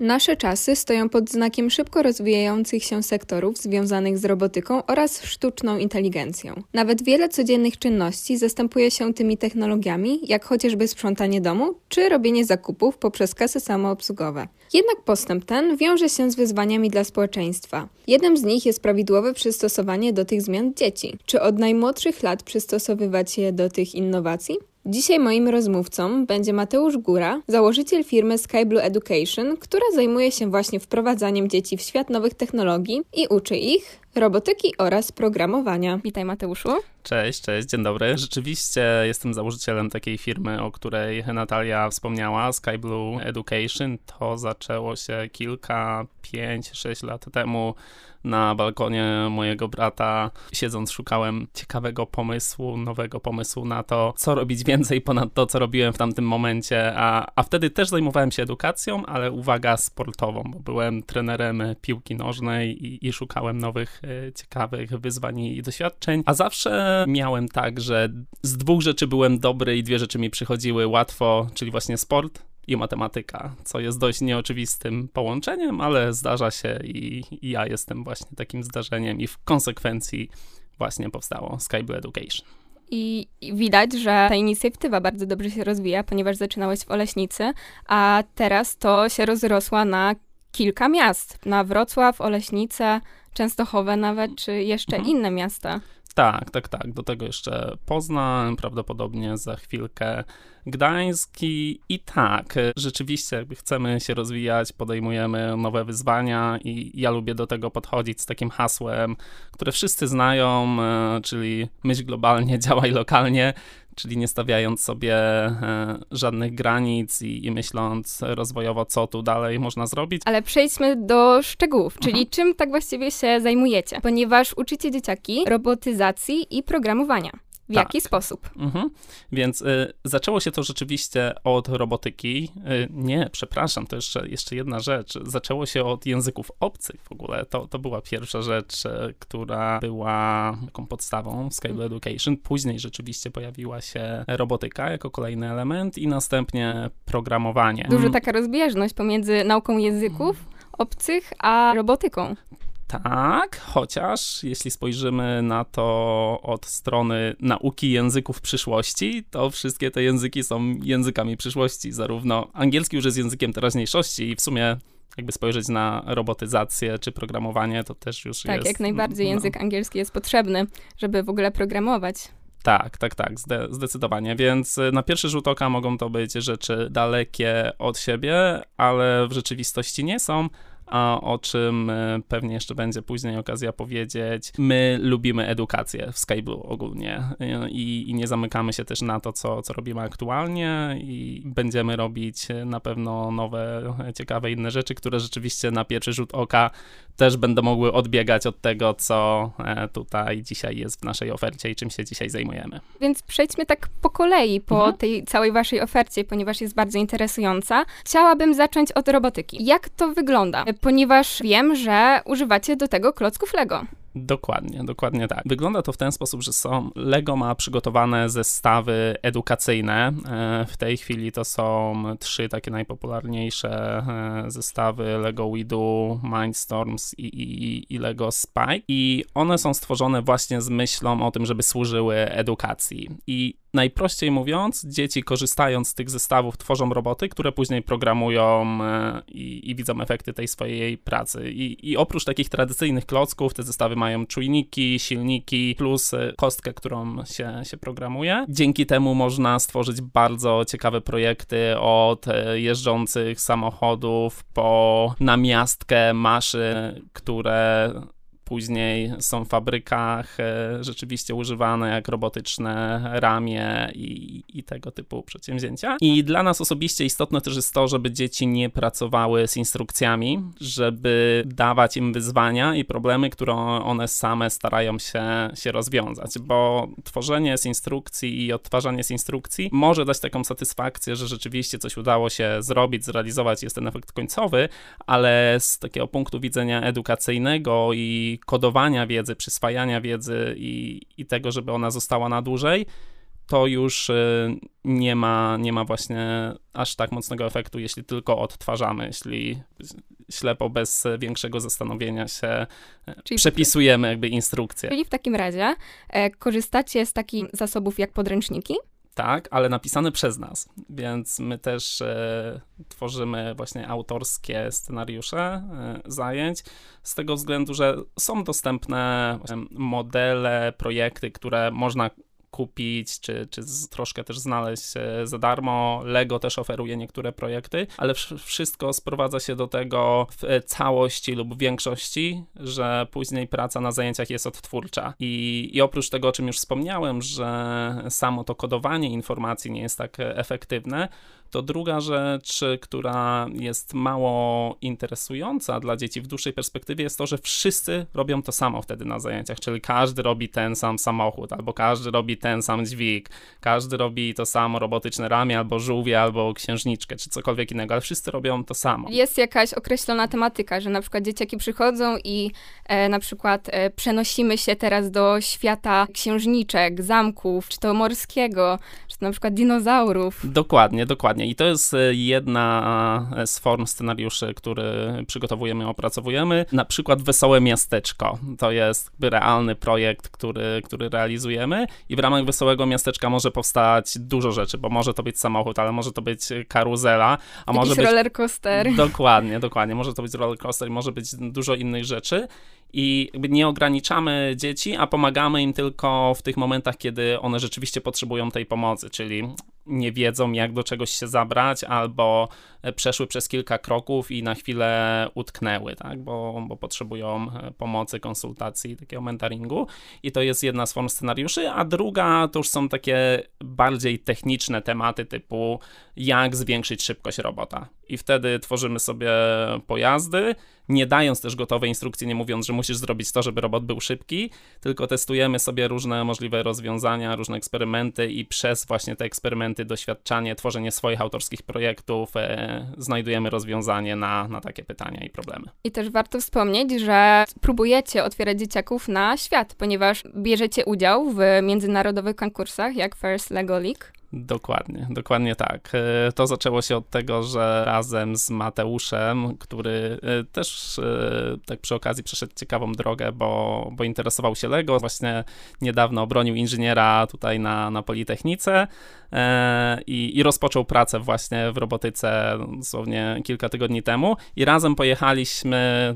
Nasze czasy stoją pod znakiem szybko rozwijających się sektorów związanych z robotyką oraz sztuczną inteligencją. Nawet wiele codziennych czynności zastępuje się tymi technologiami, jak chociażby sprzątanie domu czy robienie zakupów poprzez kasy samoobsługowe. Jednak postęp ten wiąże się z wyzwaniami dla społeczeństwa. Jednym z nich jest prawidłowe przystosowanie do tych zmian dzieci. Czy od najmłodszych lat przystosowywać je do tych innowacji? Dzisiaj moim rozmówcą będzie Mateusz Góra, założyciel firmy Skyblue Education, która zajmuje się właśnie wprowadzaniem dzieci w świat nowych technologii i uczy ich robotyki oraz programowania. Witaj Mateuszu. Cześć, cześć, dzień dobry. Rzeczywiście jestem założycielem takiej firmy, o której Natalia wspomniała, Skyblue Education. To zaczęło się kilka, pięć, sześć lat temu na balkonie mojego brata. Siedząc, szukałem ciekawego pomysłu, nowego pomysłu na to, co robić więcej ponad to, co robiłem w tamtym momencie. A, a wtedy też zajmowałem się edukacją, ale uwaga, sportową, bo byłem trenerem piłki nożnej i, i szukałem nowych, e, ciekawych wyzwań i doświadczeń. A zawsze miałem tak, że z dwóch rzeczy byłem dobry i dwie rzeczy mi przychodziły łatwo, czyli właśnie sport i matematyka, co jest dość nieoczywistym połączeniem, ale zdarza się i, i ja jestem właśnie takim zdarzeniem i w konsekwencji właśnie powstało Skyblue Education. I widać, że ta inicjatywa bardzo dobrze się rozwija, ponieważ zaczynałeś w Oleśnicy, a teraz to się rozrosła na kilka miast. Na Wrocław, Oleśnicę, Częstochowę nawet, czy jeszcze mhm. inne miasta. Tak, tak, tak. Do tego jeszcze Poznań, prawdopodobnie za chwilkę Gdański i tak, rzeczywiście jakby chcemy się rozwijać, podejmujemy nowe wyzwania i ja lubię do tego podchodzić z takim hasłem, które wszyscy znają, e, czyli myśl globalnie, działaj lokalnie, czyli nie stawiając sobie e, żadnych granic i, i, myśląc rozwojowo, co tu dalej można zrobić. Ale przejdźmy do szczegółów, czyli mhm. czym tak właściwie się zajmujecie, ponieważ uczycie dzieciaki robotyzacji i programowania. W tak. jaki sposób? Mhm. Więc y, zaczęło się to rzeczywiście od robotyki. Y, nie, przepraszam, to jeszcze, jeszcze jedna rzecz. Zaczęło się od języków obcych w ogóle. To, to była pierwsza rzecz, y, która była taką podstawą Scale Education. Później rzeczywiście pojawiła się robotyka jako kolejny element i następnie programowanie. Duża taka rozbieżność pomiędzy nauką języków obcych a robotyką. Tak, chociaż jeśli spojrzymy na to od strony nauki języków przyszłości, to wszystkie te języki są językami przyszłości. Zarówno angielski już jest językiem teraźniejszości i w sumie jakby spojrzeć na robotyzację czy programowanie, to też już tak, jest... Tak, jak najbardziej no. język angielski jest potrzebny, żeby w ogóle programować. Tak, tak, tak, zde zdecydowanie. Więc y, na pierwszy rzut oka mogą to być rzeczy dalekie od siebie, ale w rzeczywistości nie są a o czym e, pewnie jeszcze będzie później okazja powiedzieć. My lubimy edukację w Skyblue ogólnie e, i, i nie zamykamy się też na to, co, co robimy aktualnie i będziemy robić na pewno nowe, ciekawe inne rzeczy, które rzeczywiście na pierwszy rzut oka też będą mogły odbiegać od tego, co e, tutaj dzisiaj jest w naszej ofercie i czym się dzisiaj zajmujemy. Więc przejdźmy tak po kolei po mhm. tej całej waszej ofercie, ponieważ jest bardzo interesująca. Chciałabym zacząć od robotyki. Jak to wygląda? Ponieważ wiem, że używacie do tego klocków Lego. Dokładnie, dokładnie tak. Wygląda to w ten sposób, że są Lego ma przygotowane zestawy edukacyjne. E, w tej chwili to są trzy takie najpopularniejsze e, zestawy Lego Widu, Mindstorms i, i, i Lego Spike. I one są stworzone właśnie z myślą o tym, żeby służyły edukacji. I Najprościej mówiąc, dzieci korzystając z tych zestawów tworzą roboty, które później programują e, i, i widzą efekty tej swojej pracy. I, I, oprócz takich tradycyjnych klocków, te zestawy mają czujniki, silniki, plus e, kostkę, którą się, się programuje. Dzięki temu można stworzyć bardzo ciekawe projekty od e, jeżdżących samochodów po namiastkę maszyn, które później są w fabrykach e, rzeczywiście używane jak robotyczne ramię i, i tego typu przedsięwzięcia. I dla nas osobiście istotne też jest to, żeby dzieci nie pracowały z instrukcjami, żeby dawać im wyzwania i problemy, które one same starają się, się rozwiązać, bo tworzenie z instrukcji i odtwarzanie z instrukcji może dać taką satysfakcję, że rzeczywiście coś udało się zrobić, zrealizować, jest ten efekt końcowy, ale z takiego punktu widzenia edukacyjnego i kodowania wiedzy, przyswajania wiedzy i, i tego, żeby ona została na dłużej, to już y, nie ma, nie ma właśnie aż tak mocnego efektu, jeśli tylko odtwarzamy, jeśli ślepo, bez większego zastanowienia się e, Czyli przepisujemy jakby instrukcje. Czyli w takim razie e, korzystacie z takich zasobów jak podręczniki? Tak, ale napisane przez nas, więc my też e, tworzymy właśnie autorskie scenariusze e, zajęć, z tego względu, że są dostępne modele, projekty, które można kupić, czy, czy troszkę też znaleźć e, za darmo. Lego też oferuje niektóre projekty, ale wszystko sprowadza się do tego w e, całości lub większości, że później praca na zajęciach jest odtwórcza. I, i oprócz tego, o czym już wspomniałem, że samo to kodowanie informacji nie jest tak efektywne, to druga rzecz, która jest mało interesująca dla dzieci w dłuższej perspektywie, jest to, że wszyscy robią to samo wtedy na zajęciach, czyli każdy robi ten sam samochód, albo każdy robi ten sam dźwig, każdy robi to samo robotyczne ramię, albo żółwie, albo księżniczkę, czy cokolwiek innego, ale wszyscy robią to samo. Jest jakaś określona tematyka, że na przykład dzieciaki przychodzą i e, na przykład e, przenosimy się teraz do świata księżniczek, zamków, czy to morskiego, czy to na przykład dinozaurów. Dokładnie, dokładnie Dokładnie. I to jest e, jedna e, z form scenariuszy, który przygotowujemy, opracowujemy. Na przykład Wesołe Miasteczko. To jest realny projekt, który, który realizujemy i w ramach Wesołego Miasteczka może powstać dużo rzeczy, bo może to być samochód, ale może to być karuzela, a Jakiś może być... roller coaster. Dokładnie, dokładnie. Może to być roller coaster, może być dużo innych rzeczy i nie ograniczamy dzieci, a pomagamy im tylko w tych momentach, kiedy one rzeczywiście potrzebują tej pomocy, czyli nie wiedzą, jak do czegoś się zabrać, albo przeszły przez kilka kroków i na chwilę utknęły, tak? bo, bo potrzebują pomocy, konsultacji, takiego mentoringu. I to jest jedna z form scenariuszy, a druga to już są takie bardziej techniczne tematy, typu jak zwiększyć szybkość robota. I wtedy tworzymy sobie pojazdy nie dając też gotowej instrukcji, nie mówiąc, że musisz zrobić to, żeby robot był szybki, tylko testujemy sobie różne możliwe rozwiązania, różne eksperymenty i przez właśnie te eksperymenty, doświadczanie, tworzenie swoich autorskich projektów e, znajdujemy rozwiązanie na, na takie pytania i problemy. I też warto wspomnieć, że próbujecie otwierać dzieciaków na świat, ponieważ bierzecie udział w międzynarodowych konkursach jak First Lego League. Dokładnie, dokładnie tak. E, to zaczęło się od tego, że razem z Mateuszem, który e, też e, tak przy okazji przeszedł ciekawą drogę, bo, bo interesował się Lego, właśnie niedawno obronił inżyniera tutaj na, na Politechnice i, i rozpoczął pracę właśnie w robotyce dosłownie kilka tygodni temu i razem pojechaliśmy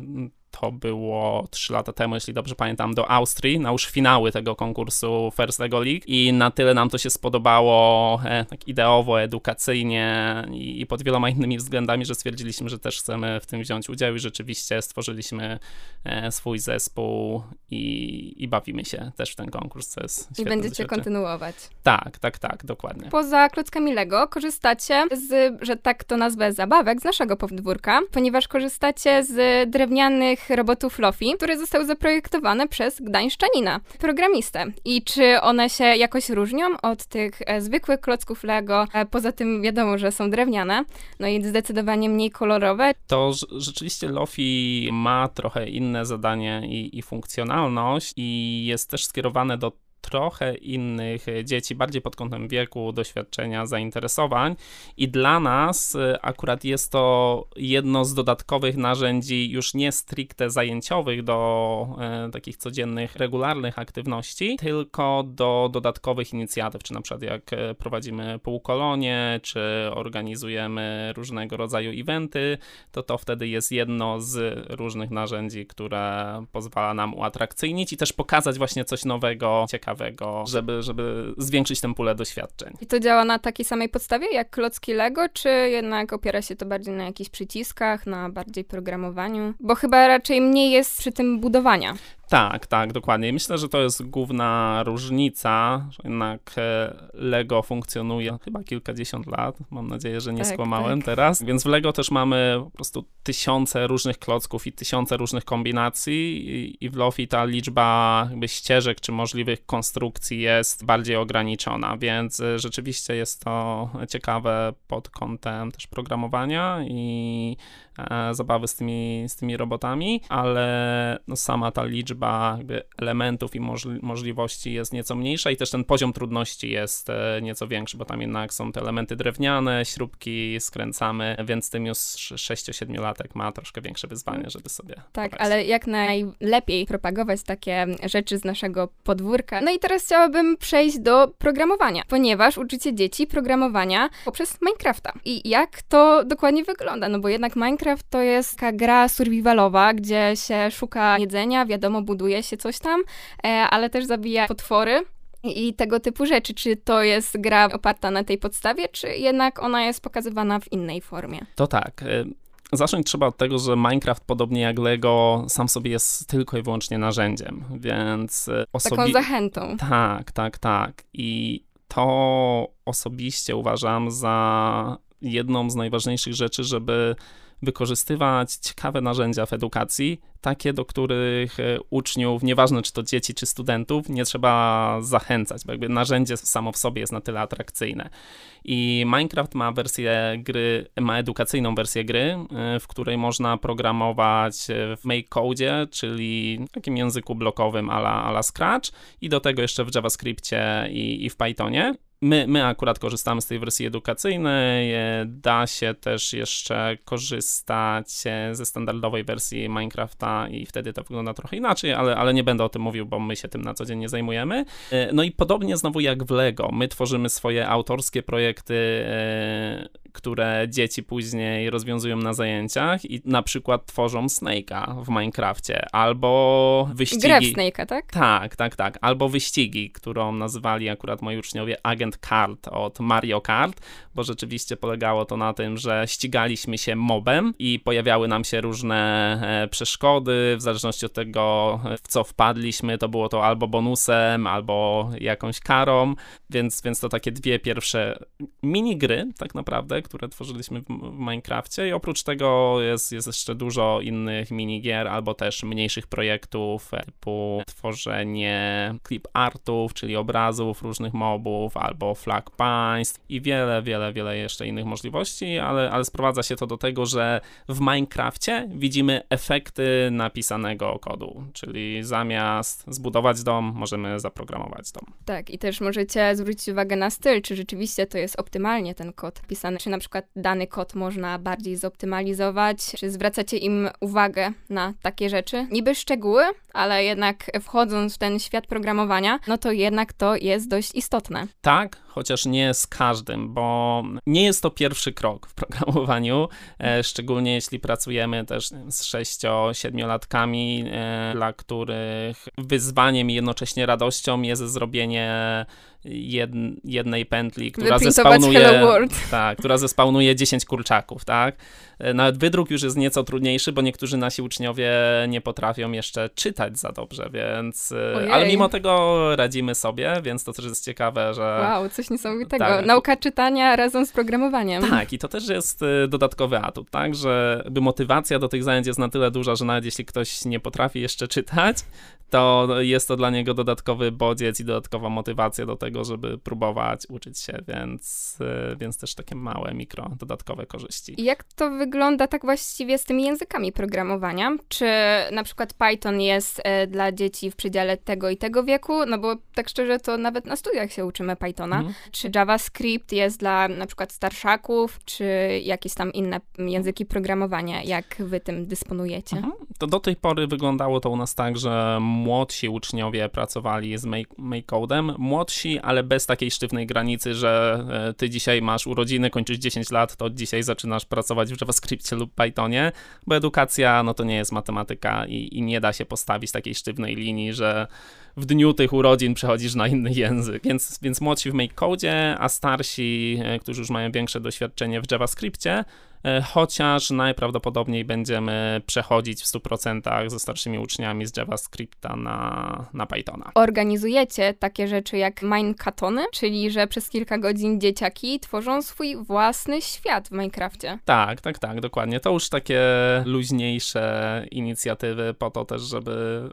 to było 3 lata temu, jeśli dobrze pamiętam, do Austrii, na już finały tego konkursu First Lego League i na tyle nam to się spodobało e, tak ideowo, edukacyjnie i, i, pod wieloma innymi względami, że stwierdziliśmy, że też chcemy w tym wziąć udział i rzeczywiście stworzyliśmy e, swój zespół i, i bawimy się też w ten konkurs, I będziecie kontynuować. Tak, tak, tak, dokładnie. Poza klockami Lego korzystacie z, że tak to nazwę, zabawek z naszego podwórka, ponieważ korzystacie z drewnianych robotów Lofi, które zostały zaprojektowane przez gdańszczanina, programistę. I czy one się jakoś różnią od tych e, zwykłych klocków Lego? E, poza tym wiadomo, że są drewniane, no i zdecydowanie mniej kolorowe. To rzeczywiście Lofi ma trochę inne zadanie i, i funkcjonalność i jest też skierowane do trochę innych dzieci, bardziej pod kątem wieku, doświadczenia, zainteresowań. I dla nas y, akurat jest to jedno z dodatkowych narzędzi już nie stricte zajęciowych do e, takich codziennych, regularnych aktywności, tylko do dodatkowych inicjatyw, czy na przykład jak e, prowadzimy półkolonie, czy organizujemy różnego rodzaju eventy, to to wtedy jest jedno z różnych narzędzi, które pozwala nam uatrakcyjnić i też pokazać właśnie coś nowego, ciekawego ciekawego, żeby, żeby zwiększyć tę pulę doświadczeń. I to działa na takiej samej podstawie jak klocki Lego, czy jednak opiera się to bardziej na jakichś przyciskach, na bardziej programowaniu? Bo chyba raczej mniej jest przy tym budowania. Tak, tak, dokładnie. Myślę, że to jest główna różnica, że jednak e, Lego funkcjonuje chyba kilkadziesiąt lat. Mam nadzieję, że nie Tak, skłamałem tak. teraz. Więc w Lego też mamy po prostu tysiące różnych klocków i tysiące różnych kombinacji i, w Lofi ta liczba jakby ścieżek czy możliwych konstrukcji jest bardziej ograniczona, więc e, rzeczywiście jest to ciekawe pod kątem też programowania i e, zabawy z tymi, z tymi robotami, ale no, sama ta liczba jakby elementów i możli- możliwości jest nieco mniejsza i też ten poziom trudności jest e, nieco większy, bo tam jednak są te elementy drewniane, śrubki skręcamy, więc tym już 6-7-latek ma troszkę większe wyzwanie, żeby sobie Tak, ale jak najlepiej propagować takie rzeczy z naszego podwórka. No i teraz chciałabym przejść do programowania, ponieważ uczycie dzieci programowania poprzez Minecrafta. I jak to dokładnie wygląda? No bo jednak Minecraft to jest taka gra survivalowa, gdzie się szuka jedzenia, wiadomo, buduje się coś tam, e, ale też zabija potwory. I tego typu rzeczy. Czy to jest gra oparta na tej podstawie, czy jednak ona jest pokazywana w innej formie? To tak. y, Zacząć trzeba od tego, że Minecraft, podobnie jak Lego, sam sobie jest tylko i wyłącznie narzędziem, więc Taką osobi- zachętą. Tak, tak, tak. I to osobiście uważam za jedną z najważniejszych rzeczy, żeby wykorzystywać ciekawe narzędzia w edukacji, takie, do których e, uczniów, nieważne czy to dzieci, czy studentów, nie trzeba zachęcać, bo jakby narzędzie samo w sobie jest na tyle atrakcyjne. I Minecraft ma wersję gry, ma edukacyjną wersję gry, e, w której można programować e, w MakeCode, czyli takim języku blokowym ala, ala Scratch i do tego jeszcze w JavaScriptie i, i w Pythonie. My, my akurat korzystamy z tej wersji edukacyjnej. e, Da się też jeszcze korzystać e, ze standardowej wersji Minecrafta i wtedy to wygląda trochę inaczej, ale, ale nie będę o tym mówił, bo my się tym na co dzień nie zajmujemy. E, No i podobnie znowu jak w Lego, my tworzymy swoje autorskie projekty, które dzieci później rozwiązują na zajęciach i na przykład tworzą Snake'a w Minecrafcie albo wyścigi. Grę w Snake'a, tak? Tak, tak, tak. Albo wyścigi, którą nazywali akurat moi uczniowie Agent Kart od Mario Kart, bo rzeczywiście polegało to na tym, że ścigaliśmy się mobem i pojawiały nam się różne e, przeszkody, w zależności od tego, e, w co wpadliśmy, to było to albo bonusem, albo jakąś karą, więc, więc to takie dwie pierwsze minigry tak naprawdę, które tworzyliśmy w, w Minecrafcie i oprócz tego jest, jest jeszcze dużo innych minigier albo też mniejszych projektów e, typu tworzenie clip artów, czyli obrazów różnych mobów albo flag państw i wiele, wiele, wiele jeszcze innych możliwości, ale, ale sprowadza się to do tego, że w Minecrafcie widzimy efekty napisanego kodu, czyli zamiast zbudować dom, możemy zaprogramować dom. Tak, i też możecie zwrócić uwagę na styl, czy rzeczywiście to jest optymalnie ten kod pisany, czy na przykład dany kod można bardziej zoptymalizować, czy zwracacie im uwagę na takie rzeczy. Niby szczegóły, ale jednak wchodząc w ten świat programowania, no to jednak to jest dość istotne. Tak, chociaż nie z każdym, bo nie jest to pierwszy krok w programowaniu, e, szczególnie jeśli pracujemy też z 6-7-latkami, e, dla których wyzwaniem i jednocześnie radością jest zrobienie jednej pętli, która zespawnuje, tak, która zespawnuje 10 kurczaków, tak? E, Nawet wydruk już jest nieco trudniejszy, bo niektórzy nasi uczniowie nie potrafią jeszcze czytać za dobrze, więc... e, Ojej. Ale mimo tego radzimy sobie, więc to też jest ciekawe, że... Wow, coś niesamowitego. tak. Nauka czytania razem z programowaniem. Tak, i to też jest y, dodatkowy atut, tak, że by motywacja do tych zajęć jest na tyle duża, że nawet jeśli ktoś nie potrafi jeszcze czytać, to jest to dla niego dodatkowy bodziec i dodatkowa motywacja do tego, żeby próbować uczyć się, więc, więc też takie małe, mikro, dodatkowe korzyści. I jak to wygląda tak właściwie z tymi językami programowania? Czy na przykład Python jest e, dla dzieci w przedziale tego i tego wieku? No bo tak szczerze to nawet na studiach się uczymy Pythona. Mhm. Czy JavaScript jest dla na przykład starszaków, czy jakieś tam inne języki programowania? Jak wy tym dysponujecie? Mhm. To do tej pory wyglądało to u nas tak, że młodsi uczniowie pracowali z make- MakeCodem, młodsi, ale bez takiej sztywnej granicy, że e, ty dzisiaj masz urodziny, kończysz 10 lat, to dzisiaj zaczynasz pracować w JavaScriptie lub Pythonie, bo edukacja no to nie jest matematyka i, i nie da się postawić takiej sztywnej linii, że w dniu tych urodzin przechodzisz na inny język. Więc, więc młodsi w MakeCode, a starsi, e, którzy już mają większe doświadczenie w JavaScriptie, chociaż najprawdopodobniej będziemy przechodzić w 100% ze starszymi uczniami z JavaScripta na, na Pythona. Organizujecie takie rzeczy jak Minecatony, czyli że przez kilka godzin dzieciaki tworzą swój własny świat w Minecrafcie. Tak, tak, tak, dokładnie. To już takie luźniejsze inicjatywy po to też, żeby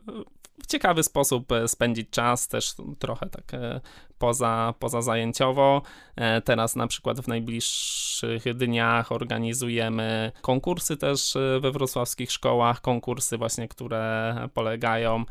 ciekawy sposób e, spędzić czas, też trochę tak e, poza, poza zajęciowo. E, teraz na przykład w najbliższych dniach organizujemy konkursy też we wrocławskich szkołach, konkursy właśnie, które polegają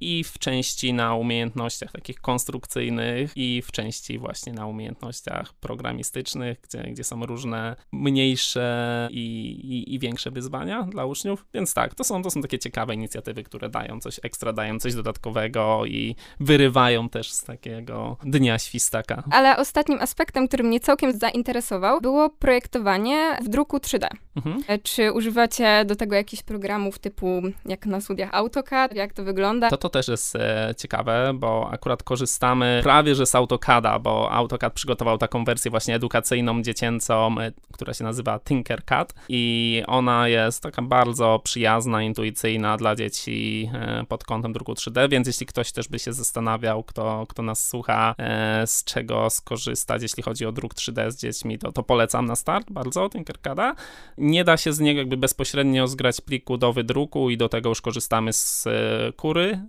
i w części na umiejętnościach takich konstrukcyjnych, i w części właśnie na umiejętnościach programistycznych, gdzie, gdzie są różne mniejsze i, i, i, większe wyzwania dla uczniów. Więc tak, to są, to są takie ciekawe inicjatywy, które dają coś ekstra, dają coś dodatkowego i wyrywają też z takiego dnia świstaka. Ale ostatnim aspektem, który mnie całkiem zainteresował, było projektowanie w druku 3D. Mhm. E, czy używacie do tego jakichś programów typu jak na studiach AutoCAD? Jak to wygląda? To, to też jest e, ciekawe, bo akurat korzystamy prawie że z AutoCADa, bo AutoCAD przygotował taką wersję właśnie edukacyjną, dziecięcą, e, która się nazywa Tinkercad i ona jest taka bardzo przyjazna, intuicyjna dla dzieci e, pod kątem druku 3D, więc jeśli ktoś też by się zastanawiał, kto, kto nas słucha, e, z czego skorzystać, jeśli chodzi o druk 3D z dziećmi, to, to polecam na start bardzo Tinkercada. Nie da się z niego jakby bezpośrednio zgrać pliku do wydruku i do tego już korzystamy z e, kury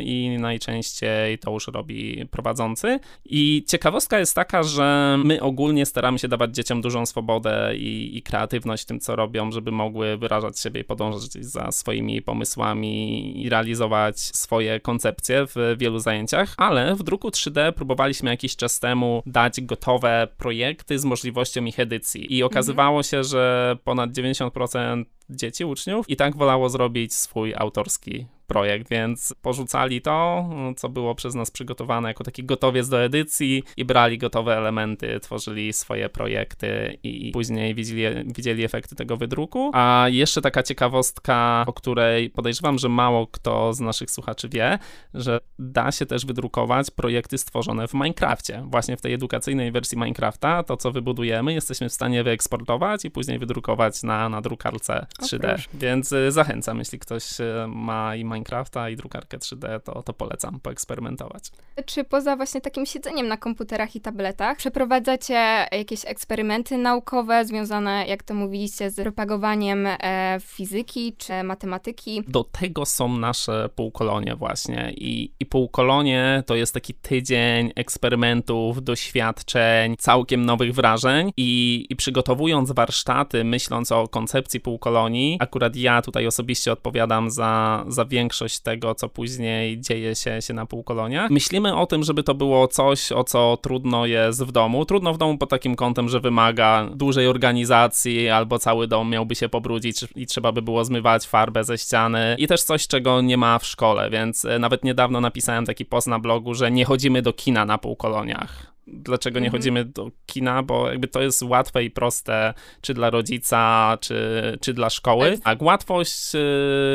i najczęściej to już robi prowadzący. I ciekawostka jest taka, że my ogólnie staramy się dawać dzieciom dużą swobodę i, i kreatywność w tym, co robią, żeby mogły wyrażać siebie i podążać za swoimi pomysłami i realizować swoje koncepcje w wielu zajęciach, ale w druku 3D próbowaliśmy jakiś czas temu dać gotowe projekty z możliwością ich edycji i okazywało się, że ponad 90% dzieci, uczniów i tak wolało zrobić swój autorski projekt, więc porzucali to, co było przez nas przygotowane jako taki gotowiec do edycji i brali gotowe elementy, tworzyli swoje projekty i później widzieli, widzieli efekty tego wydruku. A jeszcze taka ciekawostka, o której podejrzewam, że mało kto z naszych słuchaczy wie, że da się też wydrukować projekty stworzone w Minecrafcie. Właśnie w tej edukacyjnej wersji Minecrafta, to co wybudujemy, jesteśmy w stanie wyeksportować i później wydrukować na, na drukarce 3D. Więc y, zachęcam, jeśli ktoś y, ma i Minecrafta i drukarkę 3D, to, to polecam poeksperymentować. Czy poza właśnie takim siedzeniem na komputerach i tabletach, przeprowadzacie jakieś eksperymenty naukowe związane, jak to mówiliście, z propagowaniem e, fizyki czy matematyki? Do tego są nasze półkolonie właśnie i, i półkolonie to jest taki tydzień eksperymentów, doświadczeń, całkiem nowych wrażeń i, i przygotowując warsztaty, myśląc o koncepcji półkolonii, akurat ja tutaj osobiście odpowiadam za, za większość tego, co później dzieje się, się na półkoloniach. Myślimy o tym, żeby to było coś, o co trudno jest w domu. Trudno w domu pod takim kątem, że wymaga dużej organizacji, albo cały dom miałby się pobrudzić i trzeba by było zmywać farbę ze ściany. I też coś, czego nie ma w szkole, więc e, nawet niedawno napisałem taki post na blogu, że nie chodzimy do kina na półkoloniach dlaczego nie mhm. chodzimy do kina, bo jakby to jest łatwe i proste, czy dla rodzica, czy, czy dla szkoły. Tak, łatwość y,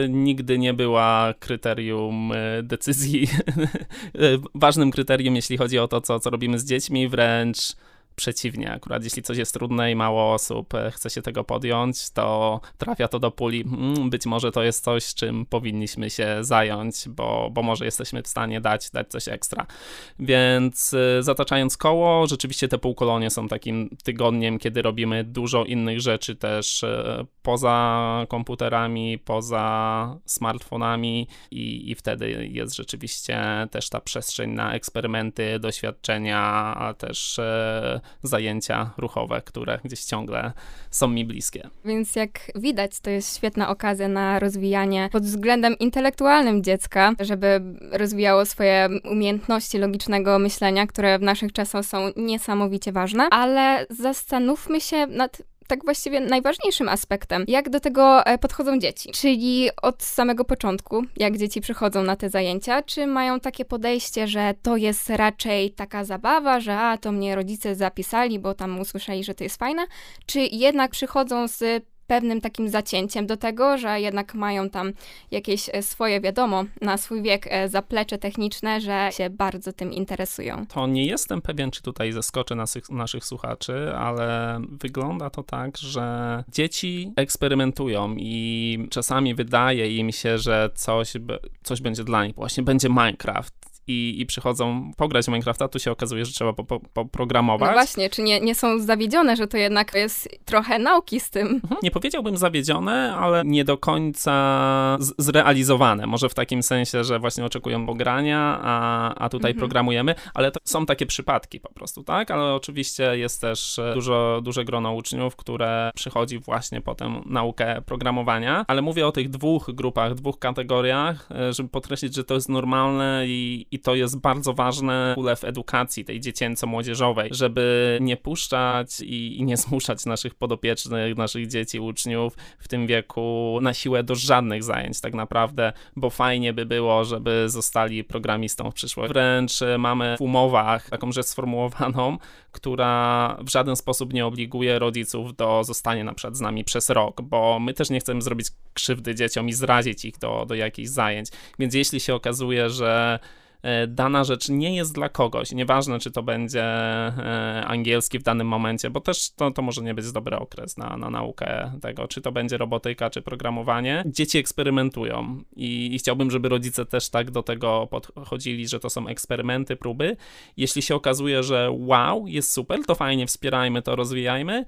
nigdy nie była kryterium y, decyzji, ważnym kryterium, jeśli chodzi o to, co, co robimy z dziećmi, wręcz przeciwnie, akurat jeśli coś jest trudne i mało osób e, chce się tego podjąć, to trafia to do puli, mm, być może to jest coś, czym powinniśmy się zająć, bo, bo może jesteśmy w stanie dać, dać coś ekstra. Więc e, zataczając koło, rzeczywiście te półkolonie są takim tygodniem, kiedy robimy dużo innych rzeczy też e, poza komputerami, poza smartfonami i, i wtedy jest rzeczywiście też ta przestrzeń na eksperymenty, doświadczenia, a też zajęcia ruchowe, które gdzieś ciągle są mi bliskie. Więc jak widać, to jest świetna okazja na rozwijanie pod względem intelektualnym dziecka, żeby rozwijało swoje umiejętności logicznego myślenia, które w naszych czasach są niesamowicie ważne, ale zastanówmy się nad tak właściwie najważniejszym aspektem, jak do tego e, podchodzą dzieci. Czyli od samego początku, jak dzieci przychodzą na te zajęcia, czy mają takie podejście, że to jest raczej taka zabawa, że a to mnie rodzice zapisali, bo tam usłyszeli, że to jest fajne, czy jednak przychodzą z pewnym takim zacięciem do tego, że jednak mają tam jakieś e, swoje, wiadomo, na swój wiek e, zaplecze techniczne, że się bardzo tym interesują. To nie jestem pewien, czy tutaj zaskoczę naszych, naszych słuchaczy, ale wygląda to tak, że dzieci eksperymentują i czasami wydaje im się, że coś, coś będzie dla nich. Właśnie będzie Minecraft i, i przychodzą pograć w Minecrafta, tu się okazuje, że trzeba poprogramować. No właśnie, czy nie, nie są zawiedzione, że to jednak jest trochę nauki z tym? Mhm. Nie powiedziałbym zawiedzione, ale nie do końca zrealizowane. Może w takim sensie, że właśnie oczekują pogrania, a, a tutaj mhm. programujemy, ale to są takie przypadki po prostu, tak? Ale oczywiście jest też dużo, duże grono uczniów, które przychodzi właśnie po tę naukę programowania, ale mówię o tych dwóch grupach, dwóch kategoriach, e, żeby podkreślić, że to jest normalne i, i to jest bardzo ważne w edukacji tej dziecięco-młodzieżowej, żeby nie puszczać i, i nie zmuszać naszych podopiecznych, naszych dzieci, uczniów w tym wieku na siłę do żadnych zajęć tak naprawdę, bo fajnie by było, żeby zostali programistą w przyszłości. Wręcz mamy w umowach taką rzecz sformułowaną, która w żaden sposób nie obliguje rodziców do zostania na przykład z nami przez rok, bo my też nie chcemy zrobić krzywdy dzieciom i zrazić ich do, do jakichś zajęć. Więc jeśli się okazuje, że E, dana rzecz nie jest dla kogoś. Nieważne, czy to będzie e, angielski w danym momencie, bo też to, to może nie być dobry okres na, na naukę tego, czy to będzie robotyka, czy programowanie. Dzieci eksperymentują i, i chciałbym, żeby rodzice też tak do tego podchodzili, że to są eksperymenty, próby. Jeśli się okazuje, że wow, jest super, to fajnie, wspierajmy to, rozwijajmy,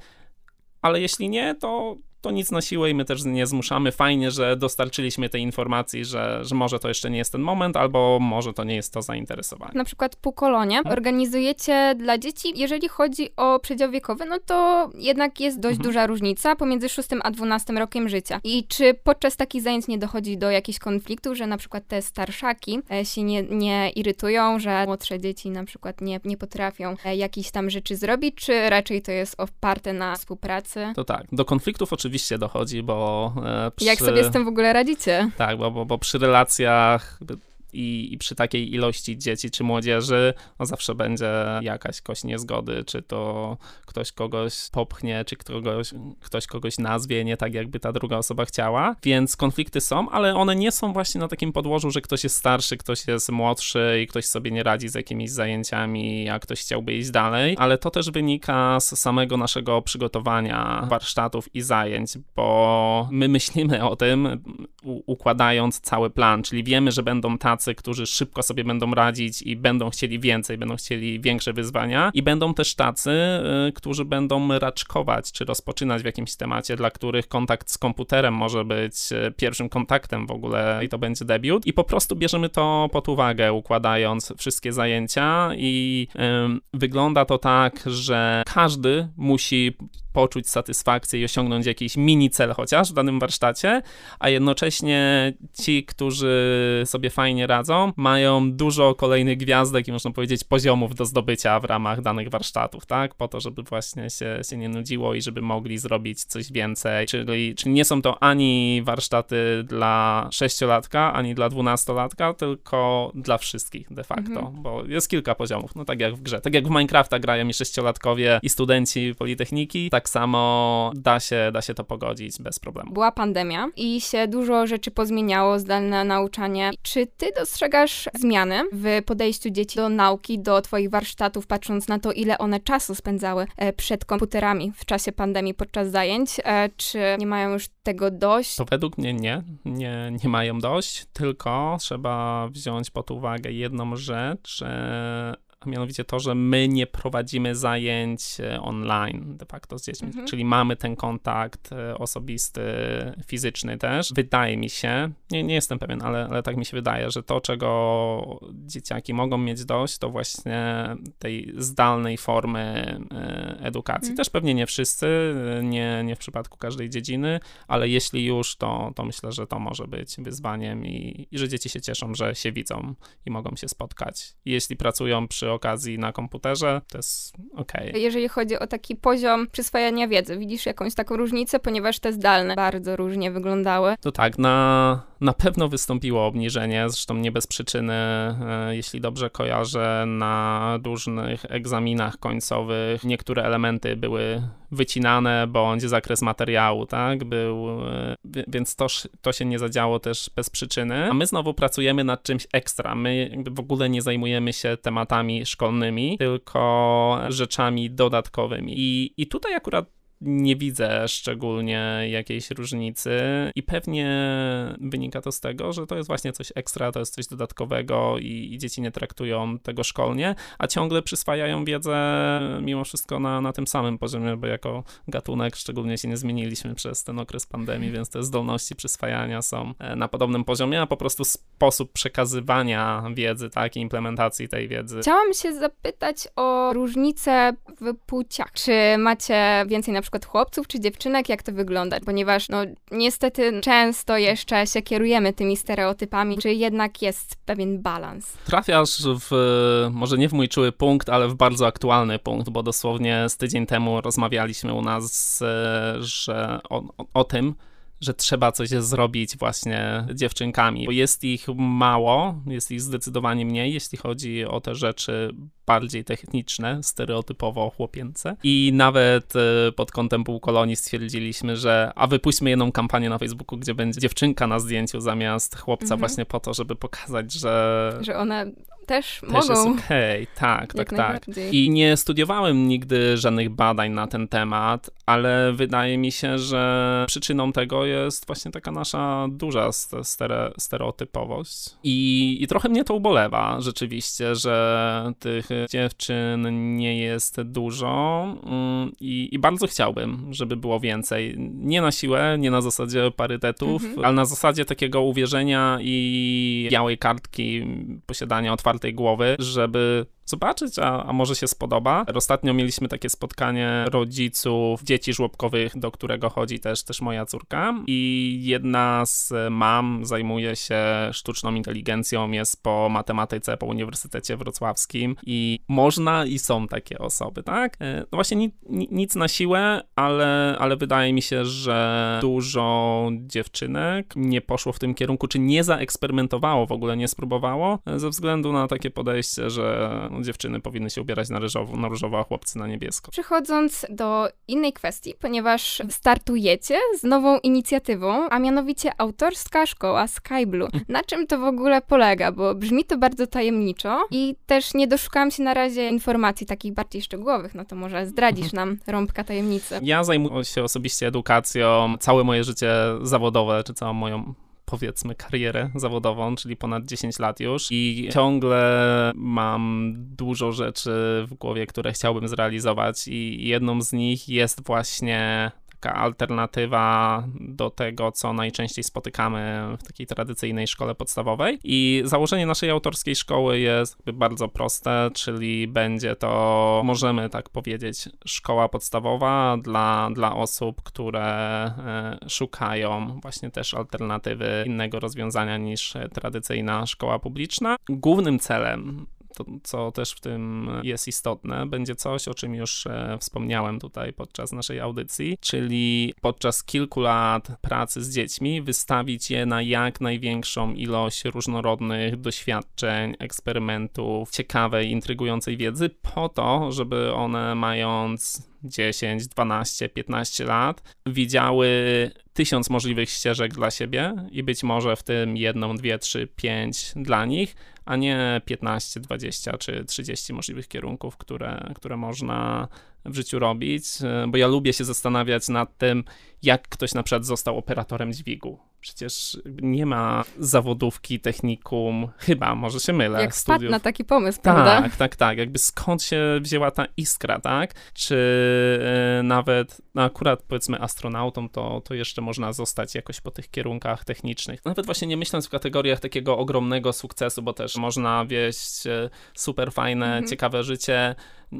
ale jeśli nie, to to nic na siłę i my też nie zmuszamy. Fajnie, że dostarczyliśmy tej informacji, że, że może to jeszcze nie jest ten moment, albo może to nie jest to zainteresowanie. Na przykład półkolonie mhm. organizujecie dla dzieci, jeżeli chodzi o przedział wiekowy, no to jednak jest dość mhm. duża różnica pomiędzy 6 a 12 rokiem życia. I czy podczas takich zajęć nie dochodzi do jakichś konfliktów, że na przykład te starszaki e, się nie, nie irytują, że młodsze dzieci na przykład nie, nie potrafią e, jakichś tam rzeczy zrobić, czy raczej to jest oparte na współpracy? To tak, do konfliktów oczywiście oczywiście dochodzi, bo... E, przy, Jak sobie z tym w ogóle radzicie? Tak, bo, bo, bo przy relacjach i, i przy takiej ilości dzieci czy młodzieży no zawsze będzie jakaś kość niezgody, czy to ktoś kogoś popchnie, czy kogoś, ktoś kogoś nazwie nie tak, jakby ta druga osoba chciała, więc konflikty są, ale one nie są właśnie na takim podłożu, że ktoś jest starszy, ktoś jest młodszy i ktoś sobie nie radzi z jakimiś zajęciami, a ktoś chciałby iść dalej, ale to też wynika z samego naszego przygotowania warsztatów i zajęć, bo my myślimy o tym, układając cały plan, czyli wiemy, że będą tacy tacy, którzy szybko sobie będą radzić i będą chcieli więcej, będą chcieli większe wyzwania. I będą też tacy, y, którzy będą raczkować czy rozpoczynać w jakimś temacie, dla których kontakt z komputerem może być y, pierwszym kontaktem w ogóle i to będzie debiut. I po prostu bierzemy to pod uwagę, układając wszystkie zajęcia i wygląda to tak, że każdy musi poczuć satysfakcję i osiągnąć jakiś mini cel chociaż w danym warsztacie, a jednocześnie ci, którzy sobie fajnie radzą, mają dużo kolejnych gwiazdek i można powiedzieć poziomów do zdobycia w ramach danych warsztatów, tak? Po to, żeby właśnie się, się nie nudziło i żeby mogli zrobić coś więcej. Czyli, czyli nie są to ani warsztaty dla sześciolatka, ani dla dwunastolatka, tylko dla wszystkich de facto, mhm. bo jest kilka poziomów, no tak jak w grze. Tak jak w Minecrafta grają i sześciolatkowie i studenci Politechniki, tak samo da się, da się to pogodzić bez problemu. Była pandemia i się dużo rzeczy pozmieniało, zdalne nauczanie. Czy ty dostrzegasz zmiany w podejściu dzieci do nauki, do twoich warsztatów, patrząc na to, ile one czasu spędzały e, przed komputerami w czasie pandemii podczas zajęć? E, czy nie mają już tego dość? To według mnie nie, nie, nie mają dość, tylko trzeba wziąć pod uwagę jedną rzecz, że mianowicie to, że my nie prowadzimy zajęć e, online de facto z dziećmi, mhm. czyli mamy ten kontakt e, osobisty, fizyczny też. Wydaje mi się, nie, nie jestem pewien, ale, ale tak mi się wydaje, że to, czego dzieciaki mogą mieć dość, to właśnie tej zdalnej formy e, edukacji. Mhm. Też pewnie nie wszyscy, nie, nie w przypadku każdej dziedziny, ale jeśli już, to, to myślę, że to może być wyzwaniem i, i że dzieci się cieszą, że się widzą i mogą się spotkać. Jeśli pracują przy okazji na komputerze, to jest okej. Okay. Jeżeli chodzi o taki poziom przyswajania wiedzy, widzisz jakąś taką różnicę, ponieważ te zdalne bardzo różnie wyglądały? To tak, na, na pewno wystąpiło obniżenie, zresztą nie bez przyczyny, e, jeśli dobrze kojarzę, na różnych egzaminach końcowych niektóre elementy były wycinane, bądź zakres materiału, tak, był, e, więc to, to się nie zadziało też bez przyczyny, a my znowu pracujemy nad czymś ekstra, my w ogóle nie zajmujemy się tematami szkolnymi, tylko rzeczami dodatkowymi. I, i tutaj akurat nie widzę szczególnie jakiejś różnicy i pewnie wynika to z tego, że to jest właśnie coś ekstra, to jest coś dodatkowego i, i dzieci nie traktują tego szkolnie, a ciągle przyswajają wiedzę mimo wszystko na, na tym samym poziomie, bo jako gatunek szczególnie się nie zmieniliśmy przez ten okres pandemii, więc te zdolności przyswajania są e, na podobnym poziomie, a po prostu sposób przekazywania wiedzy, tak, i implementacji tej wiedzy. Chciałam się zapytać o różnice w płciach. Czy macie więcej na przykład chłopców czy dziewczynek, jak to wygląda? Ponieważ no niestety często jeszcze się kierujemy tymi stereotypami, czy jednak jest pewien balans? Trafiasz w, może nie w mój czuły punkt, ale w bardzo aktualny punkt, bo dosłownie z tydzień temu rozmawialiśmy u nas, e, że o, o, o tym, że trzeba coś zrobić właśnie dziewczynkami, bo jest ich mało, jest ich zdecydowanie mniej, jeśli chodzi o te rzeczy bardziej techniczne, stereotypowo chłopięce. I nawet e, pod kątem półkolonii stwierdziliśmy, że a wypuśćmy jedną kampanię na Facebooku, gdzie będzie dziewczynka na zdjęciu zamiast chłopca mhm. właśnie po to, żeby pokazać, że... Że one też, też mogą. jest okay. tak, tak, tak. I nie studiowałem nigdy żadnych badań na ten temat, ale wydaje mi się, że przyczyną tego jest właśnie taka nasza duża stere stereotypowość. I, I trochę mnie to ubolewa rzeczywiście, że tych dziewczyn nie jest dużo mm, i, i bardzo chciałbym, żeby było więcej. Nie na siłę, nie na zasadzie parytetów, mhm. ale na zasadzie takiego uwierzenia i białej kartki posiadania otwartej głowy, żeby zobaczyć, a, a może się spodoba. Ostatnio mieliśmy takie spotkanie rodziców dzieci żłobkowych, do którego chodzi też, też moja córka i jedna z mam zajmuje się sztuczną inteligencją, jest po matematyce po Uniwersytecie Wrocławskim i można i są takie osoby, tak? E, no właśnie ni, ni, nic na siłę, ale, ale wydaje mi się, że dużo dziewczynek nie poszło w tym kierunku, czy nie zaeksperymentowało w ogóle, nie spróbowało, e, ze względu na takie podejście, że dziewczyny powinny się ubierać na różowo, na różowo, a chłopcy na niebiesko. Przechodząc do innej kwestii, ponieważ startujecie z nową inicjatywą, a mianowicie autorska szkoła Skyblue. Na czym to w ogóle polega? Bo brzmi to bardzo tajemniczo i też nie doszukałam się na razie informacji takich bardziej szczegółowych, no to może zdradzisz nam rąbka tajemnicy. Ja zajmuję się osobiście edukacją, całe moje życie zawodowe, czy całą moją powiedzmy karierę zawodową, czyli ponad 10 lat już. I ciągle mam dużo rzeczy w głowie, które chciałbym zrealizować i jedną z nich jest właśnie taka alternatywa do tego, co najczęściej spotykamy w takiej tradycyjnej szkole podstawowej. I założenie naszej autorskiej szkoły jest bardzo proste, czyli będzie to, możemy tak powiedzieć, szkoła podstawowa dla, dla osób, które e, szukają właśnie też alternatywy innego rozwiązania niż tradycyjna szkoła publiczna. Głównym celem to, co też w tym jest istotne, będzie coś, o czym już e, wspomniałem tutaj podczas naszej audycji, czyli podczas kilku lat pracy z dziećmi wystawić je na jak największą ilość różnorodnych doświadczeń, eksperymentów, ciekawej, intrygującej wiedzy, po to, żeby one mając 10, 12, 15 lat, widziały tysiąc możliwych ścieżek dla siebie i być może w tym jedną, dwie, trzy, pięć dla nich, a nie 15, 20 czy 30 możliwych kierunków, które, które można w życiu robić, bo ja lubię się zastanawiać nad tym, jak ktoś na przykład został operatorem dźwigu. Przecież nie ma zawodówki, technikum, chyba, może się mylę. Jak studiów. wpadł na taki pomysł, prawda? Tak, tak, tak. Jakby skąd się wzięła ta iskra, tak? Czy yy, nawet, no akurat powiedzmy astronautom, to, to jeszcze można zostać jakoś po tych kierunkach technicznych. Nawet właśnie nie myśląc w kategoriach takiego ogromnego sukcesu, bo też można wieść e, super fajne, mhm. ciekawe życie,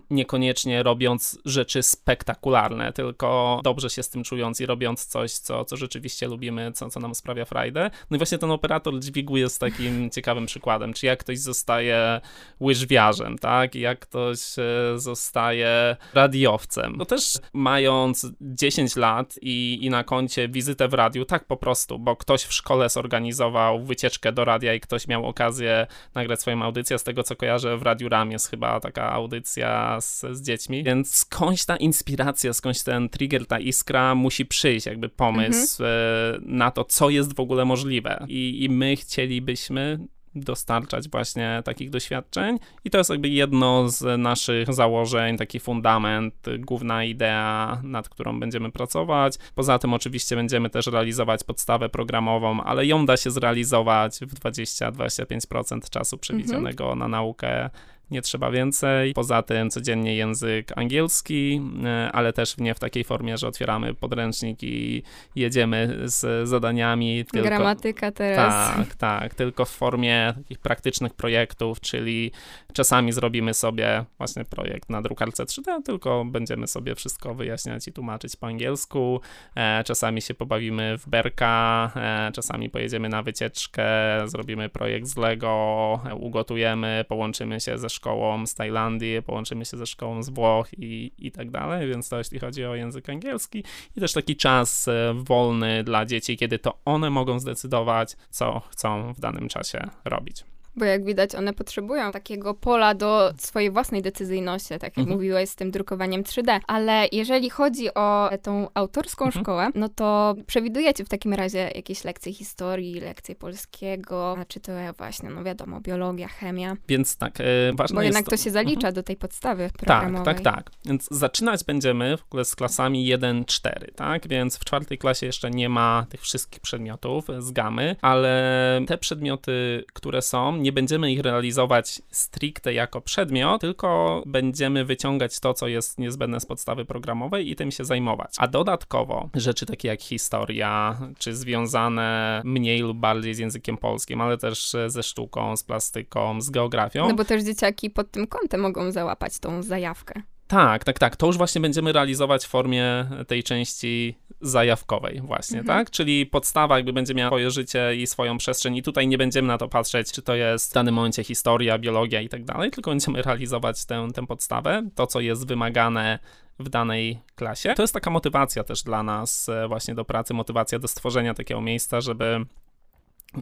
niekoniecznie robiąc rzeczy spektakularne, tylko dobrze się z tym czując i robiąc coś, co, co rzeczywiście lubimy, co, co nam sprawia frajdę. No i właśnie ten operator dźwigu jest takim ciekawym przykładem, czy jak ktoś zostaje łyżwiarzem, tak, jak ktoś e, zostaje radiowcem. No też mając 10 lat i, i na koncie wizytę w radiu, tak po prostu, bo ktoś w szkole zorganizował wycieczkę do radia i ktoś miał okazję nagrać swoją audycję, z tego co kojarzę w Radiu Ram jest chyba taka audycja z, z dziećmi, więc skądś ta inspiracja, skądś ten trigger, ta iskra musi przyjść, jakby pomysł mhm. na to, co jest w ogóle możliwe. I, I my chcielibyśmy dostarczać właśnie takich doświadczeń. I to jest jakby jedno z naszych założeń, taki fundament, główna idea, nad którą będziemy pracować. Poza tym oczywiście będziemy też realizować podstawę programową, ale ją da się zrealizować w 20-25% czasu przewidzianego mhm. na naukę nie trzeba więcej. Poza tym codziennie język angielski, e, ale też nie w takiej formie, że otwieramy podręcznik i jedziemy z zadaniami. Tylko, Gramatyka teraz. Tak, tak, tylko w formie takich praktycznych projektów, czyli czasami zrobimy sobie właśnie projekt na drukarce 3D, tylko będziemy sobie wszystko wyjaśniać i tłumaczyć po angielsku. E, czasami się pobawimy w berka, e, czasami pojedziemy na wycieczkę, zrobimy projekt z Lego, ugotujemy, połączymy się ze szkołą z Tajlandii, połączymy się ze szkołą z Włoch i, i tak dalej, więc to jeśli chodzi o język angielski i też taki czas e, wolny dla dzieci, kiedy to one mogą zdecydować, co chcą w danym czasie robić. Bo jak widać, one potrzebują takiego pola do swojej własnej decyzyjności, tak jak mhm. mówiłeś z tym drukowaniem 3D. Ale jeżeli chodzi o tą autorską mhm. szkołę, no to przewidujecie w takim razie jakieś lekcje historii, lekcje polskiego, czy to właśnie, no wiadomo, biologia, chemia. Więc tak, yy, ważne Bo jest jednak to, się zalicza mhm. do tej podstawy programowej. Tak, tak, tak. Więc zaczynać będziemy w ogóle z klasami 1-4, tak? Więc w czwartej klasie jeszcze nie ma tych wszystkich przedmiotów z gamy, ale te przedmioty, które są, nie będziemy ich realizować stricte jako przedmiot, tylko będziemy wyciągać to, co jest niezbędne z podstawy programowej i tym się zajmować. A dodatkowo rzeczy takie jak historia, czy związane mniej lub bardziej z językiem polskim, ale też ze sztuką, z plastyką, z geografią. No bo też dzieciaki pod tym kątem mogą załapać tą zajawkę. Tak, tak, tak. To już właśnie będziemy realizować w formie tej części zajawkowej właśnie, mhm. tak? Czyli podstawa jakby będzie miała swoje życie i swoją przestrzeń i tutaj nie będziemy na to patrzeć, czy to jest w danym momencie historia, biologia i tak dalej, tylko będziemy realizować tę, tę podstawę, to co jest wymagane w danej klasie. To jest taka motywacja też dla nas e, właśnie do pracy, motywacja do stworzenia takiego miejsca, żeby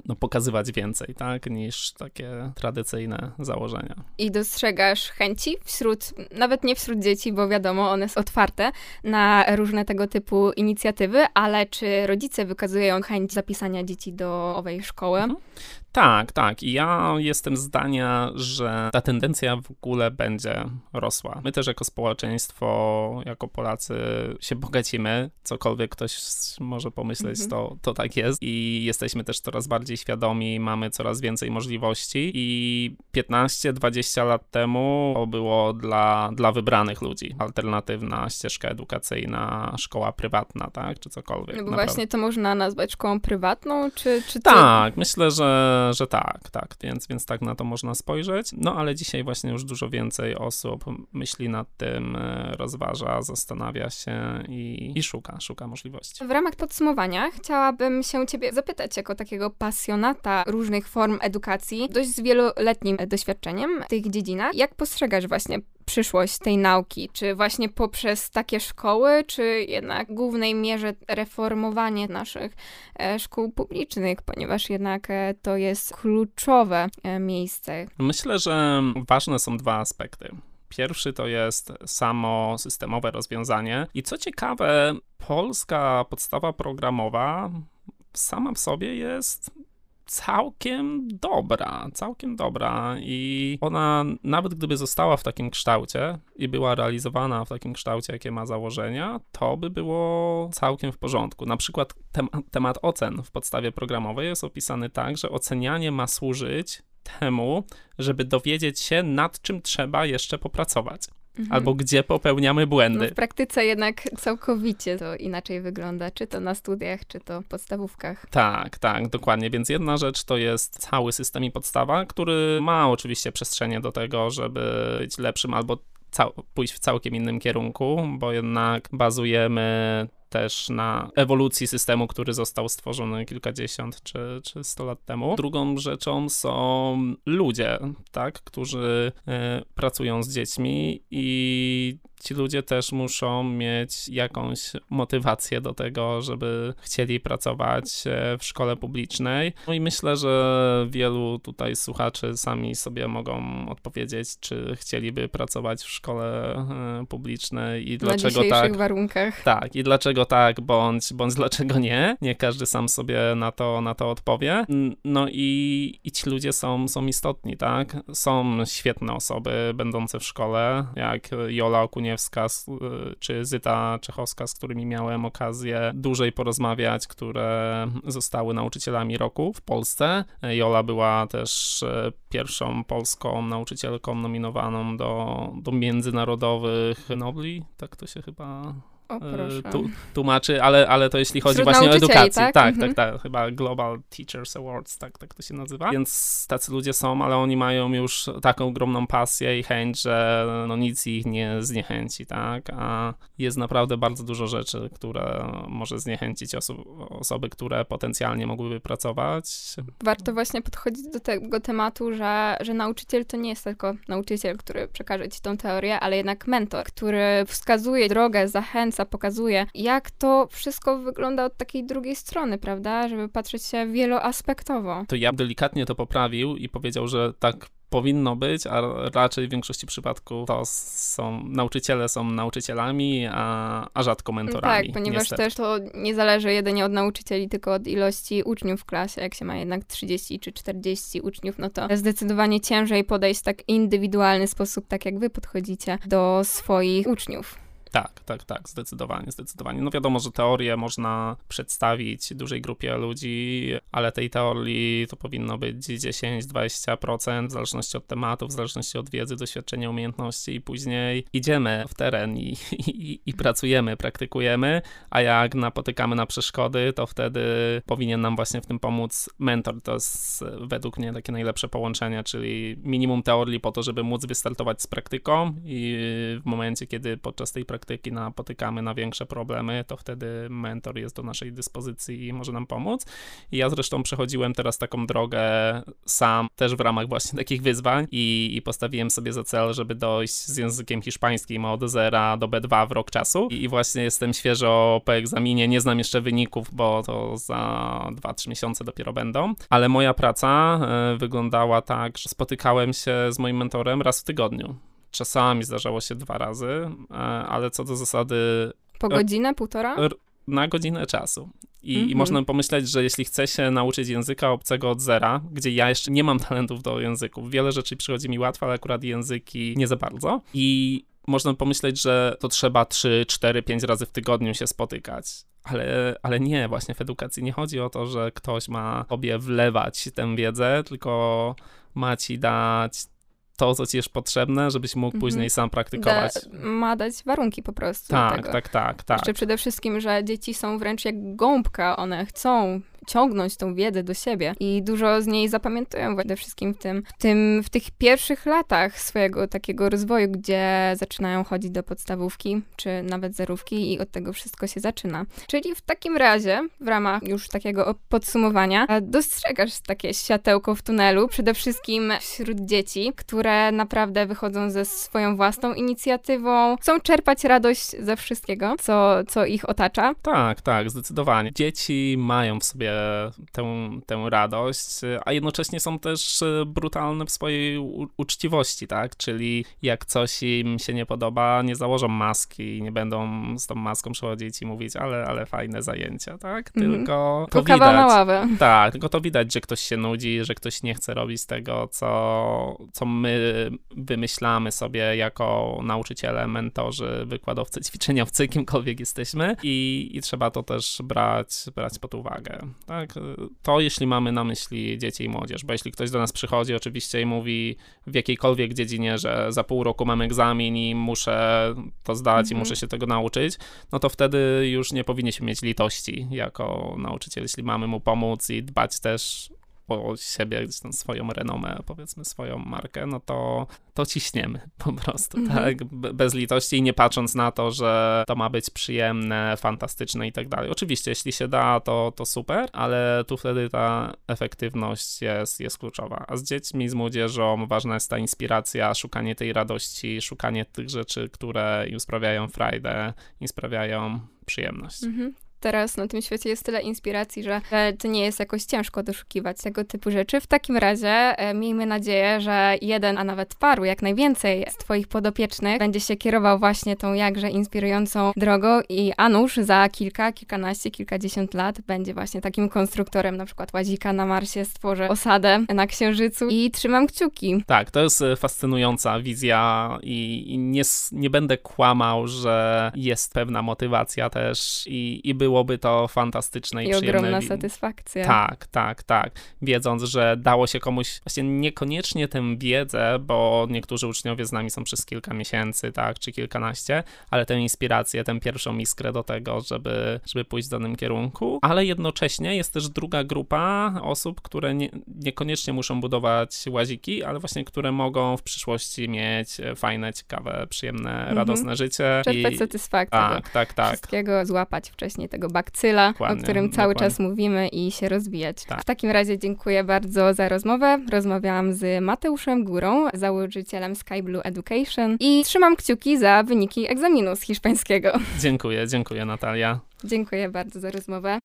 no, pokazywać więcej, tak, niż takie tradycyjne założenia. I dostrzegasz chęci wśród, nawet nie wśród dzieci, bo wiadomo, one są otwarte na różne tego typu inicjatywy, ale czy rodzice wykazują chęć zapisania dzieci do owej szkoły? Mhm. Tak, tak. I ja jestem zdania, że ta tendencja w ogóle będzie rosła. My też jako społeczeństwo, jako Polacy się bogacimy, cokolwiek ktoś może pomyśleć, mhm. to, to tak jest. I jesteśmy też coraz bardziej świadomi, mamy coraz więcej możliwości. I 15-20 lat temu to było dla, dla wybranych ludzi. Alternatywna ścieżka edukacyjna, szkoła prywatna, tak, czy cokolwiek. No bo naprawdę. właśnie to można nazwać szkołą prywatną, czy, czy Tak, myślę, że że tak, tak, więc, więc tak na to można spojrzeć. No ale dzisiaj właśnie już dużo więcej osób myśli nad tym, e, rozważa, zastanawia się i, i szuka, szuka możliwości. W ramach podsumowania chciałabym się ciebie zapytać, jako takiego pasjonata różnych form edukacji, dość z wieloletnim doświadczeniem w tych dziedzinach, jak postrzegasz właśnie przyszłość tej nauki? Czy właśnie poprzez takie szkoły, czy jednak w głównej mierze reformowanie naszych e, szkół publicznych, ponieważ jednak e, to jest kluczowe e, miejsce? Myślę, że ważne są dwa aspekty. Pierwszy to jest samo systemowe rozwiązanie. I co ciekawe, polska podstawa programowa sama w sobie jest całkiem dobra, całkiem dobra i ona nawet gdyby została w takim kształcie i była realizowana w takim kształcie, jakie ma założenia, to by było całkiem w porządku. Na przykład tem temat ocen w podstawie programowej jest opisany tak, że ocenianie ma służyć temu, żeby dowiedzieć się, nad czym trzeba jeszcze popracować. Mhm. Albo gdzie popełniamy błędy. No w praktyce jednak całkowicie to inaczej wygląda, czy to na studiach, czy to w podstawówkach. Tak, tak, dokładnie. Więc jedna rzecz to jest cały system i podstawa, który ma oczywiście przestrzenie do tego, żeby być lepszym albo cał- pójść w całkiem innym kierunku, bo jednak bazujemy też na ewolucji systemu, który został stworzony kilkadziesiąt czy, czy sto lat temu. Drugą rzeczą są ludzie, tak, którzy e, pracują z dziećmi i ci ludzie też muszą mieć jakąś motywację do tego, żeby chcieli pracować e, w szkole publicznej. No i myślę, że wielu tutaj słuchaczy sami sobie mogą odpowiedzieć, czy chcieliby pracować w szkole e, publicznej i dlaczego Na dzisiejszych tak. warunkach. Tak, i dlaczego tak, bądź, bądź dlaczego nie. Nie każdy sam sobie na to, na to odpowie. No i, i ci ludzie są, są istotni, tak? Są świetne osoby będące w szkole, jak Jola Okuniewska czy Zyta Czechowska, z którymi miałem okazję dłużej porozmawiać, które zostały nauczycielami roku w Polsce. Jola była też e, pierwszą polską nauczycielką nominowaną do, do międzynarodowych Nobli, tak to się chyba O, e, tu, tłumaczy, ale, ale to jeśli chodzi Wśród właśnie o edukację. tak? Tak, Mhm. tak, tak, chyba Global Teachers Awards, tak, tak to się nazywa. Więc tacy ludzie są, ale oni mają już taką ogromną pasję i chęć, że no nic ich nie zniechęci, tak? A jest naprawdę bardzo dużo rzeczy, które może zniechęcić oso- osoby, które potencjalnie mogłyby pracować. Warto właśnie podchodzić do tego tematu, że, że nauczyciel to nie jest tylko nauczyciel, który przekaże ci tą teorię, ale jednak mentor, który wskazuje drogę, zachęca, pokazuje, jak to wszystko wygląda od takiej drugiej strony, prawda? Żeby patrzeć się wieloaspektowo. To ja delikatnie to poprawił i powiedział, że tak powinno być, a raczej w większości przypadków to są nauczyciele są nauczycielami, a, a rzadko mentorami. Tak, ponieważ niestety. też to nie zależy jedynie od nauczycieli, tylko od ilości uczniów w klasie. Jak się ma jednak 30 czy 40 uczniów, no to zdecydowanie ciężej podejść w tak indywidualny sposób, tak jak wy podchodzicie do swoich uczniów. Tak, tak, tak, zdecydowanie, zdecydowanie. No wiadomo, że teorię można przedstawić dużej grupie ludzi, ale tej teorii to powinno być 10-20%, w zależności od tematów, w zależności od wiedzy, doświadczenia, umiejętności i później idziemy w teren i, i, i pracujemy, praktykujemy, a jak napotykamy na przeszkody, to wtedy powinien nam właśnie w tym pomóc mentor. To jest według mnie takie najlepsze połączenie, czyli minimum teorii po to, żeby móc wystartować z praktyką i w momencie, kiedy podczas tej praktyki napotykamy na większe problemy, to wtedy mentor jest do naszej dyspozycji i może nam pomóc. I ja zresztą przechodziłem teraz taką drogę sam, też w ramach właśnie takich wyzwań i, i postawiłem sobie za cel, żeby dojść z językiem hiszpańskim od zera do B2 w rok czasu. I, i właśnie jestem świeżo po egzaminie, nie znam jeszcze wyników, bo to za 2-3 miesiące dopiero będą, ale moja praca e, wyglądała tak, że spotykałem się z moim mentorem raz w tygodniu. Czasami zdarzało się dwa razy, e, ale co do zasady Po godzinę, półtora? Na godzinę czasu. I, I Mhm. można pomyśleć, że jeśli chce się nauczyć języka obcego od zera, gdzie ja jeszcze nie mam talentów do języków, wiele rzeczy przychodzi mi łatwo, ale akurat języki nie za bardzo. I można pomyśleć, że to trzeba 3, 4, 5 razy w tygodniu się spotykać. Ale, ale nie, właśnie w edukacji nie chodzi o to, że ktoś ma sobie wlewać tę wiedzę, tylko ma ci dać to, co ci jest potrzebne, żebyś mógł Mhm. później sam praktykować. Da, ma dać warunki po prostu tak, tak, tak, tak. Jeszcze przede wszystkim, że dzieci są wręcz jak gąbka, one chcą ciągnąć tą wiedzę do siebie i dużo z niej zapamiętują przede wszystkim w tym, w tym, w tych pierwszych latach swojego takiego rozwoju, gdzie zaczynają chodzić do podstawówki, czy nawet zerówki i od tego wszystko się zaczyna. Czyli w takim razie, w ramach już takiego podsumowania, e, dostrzegasz takie światełko w tunelu, przede wszystkim wśród dzieci, które naprawdę wychodzą ze swoją własną inicjatywą, chcą czerpać radość ze wszystkiego, co, co ich otacza. Tak, tak, zdecydowanie. Dzieci mają w sobie tę, tę radość, a jednocześnie są też e, brutalne w swojej uczciwości, tak? Czyli jak coś im się nie podoba, nie założą maski i nie będą z tą maską przychodzić i mówić, ale, ale fajne zajęcia, tak? Mhm. Tylko to To kawa na widać. ławę. Tak, tylko to widać, że ktoś się nudzi, że ktoś nie chce robić tego, co, co my wymyślamy sobie jako nauczyciele, mentorzy, wykładowcy, ćwiczeniowcy, kimkolwiek jesteśmy i, i trzeba to też brać, brać pod uwagę. Tak? To jeśli mamy na myśli dzieci i młodzież, bo jeśli ktoś do nas przychodzi oczywiście i mówi w jakiejkolwiek dziedzinie, że za pół roku mam egzamin i muszę to zdać i Mhm. muszę się tego nauczyć, no to wtedy już nie powinniśmy mieć litości jako nauczyciel, jeśli mamy mu pomóc i dbać też po siebie gdzieś tam swoją renomę, powiedzmy swoją markę, no to, to ciśniemy po prostu, Mhm. tak, Be- bez litości i nie patrząc na to, że to ma być przyjemne, fantastyczne i tak dalej. Oczywiście, jeśli się da, to, to super, ale tu wtedy ta efektywność jest, jest kluczowa. A z dziećmi, z młodzieżą ważna jest ta inspiracja, szukanie tej radości, szukanie tych rzeczy, które im sprawiają frajdę, im sprawiają przyjemność. Mhm. Teraz na tym świecie jest tyle inspiracji, że to nie jest jakoś ciężko doszukiwać tego typu rzeczy. W takim razie e, miejmy nadzieję, że jeden, a nawet paru, jak najwięcej z Twoich podopiecznych będzie się kierował właśnie tą jakże inspirującą drogą i a nuż za kilka, kilkanaście, kilkadziesiąt lat będzie właśnie takim konstruktorem na przykład łazika na Marsie, stworzy osadę na Księżycu i trzymam kciuki. Tak, to jest e, fascynująca wizja i, nie, nie będę kłamał, że jest pewna motywacja też i, i byłoby to fantastyczne i, I przyjemne. ogromna satysfakcja. Tak, tak, tak. Wiedząc, że dało się komuś właśnie niekoniecznie tę wiedzę, bo niektórzy uczniowie z nami są przez kilka miesięcy, tak, czy kilkanaście, ale tę inspirację, tę pierwszą iskrę do tego, żeby, żeby pójść w danym kierunku, ale jednocześnie jest też druga grupa osób, które nie, niekoniecznie muszą budować łaziki, ale właśnie które mogą w przyszłości mieć fajne, ciekawe, przyjemne, Mhm. radosne życie. Czerpać satysfakcję. do tak, tak, tak. wszystkiego, złapać wcześniej tego bakcyla, Dokładnie, o którym cały dokładnie. czas mówimy i się rozwijać. Tak. W takim razie dziękuję bardzo za rozmowę. Rozmawiałam z Mateuszem Górą, założycielem Sky Blue Education i trzymam kciuki za wyniki egzaminu z hiszpańskiego. Dziękuję, dziękuję Natalia. Dziękuję bardzo za rozmowę.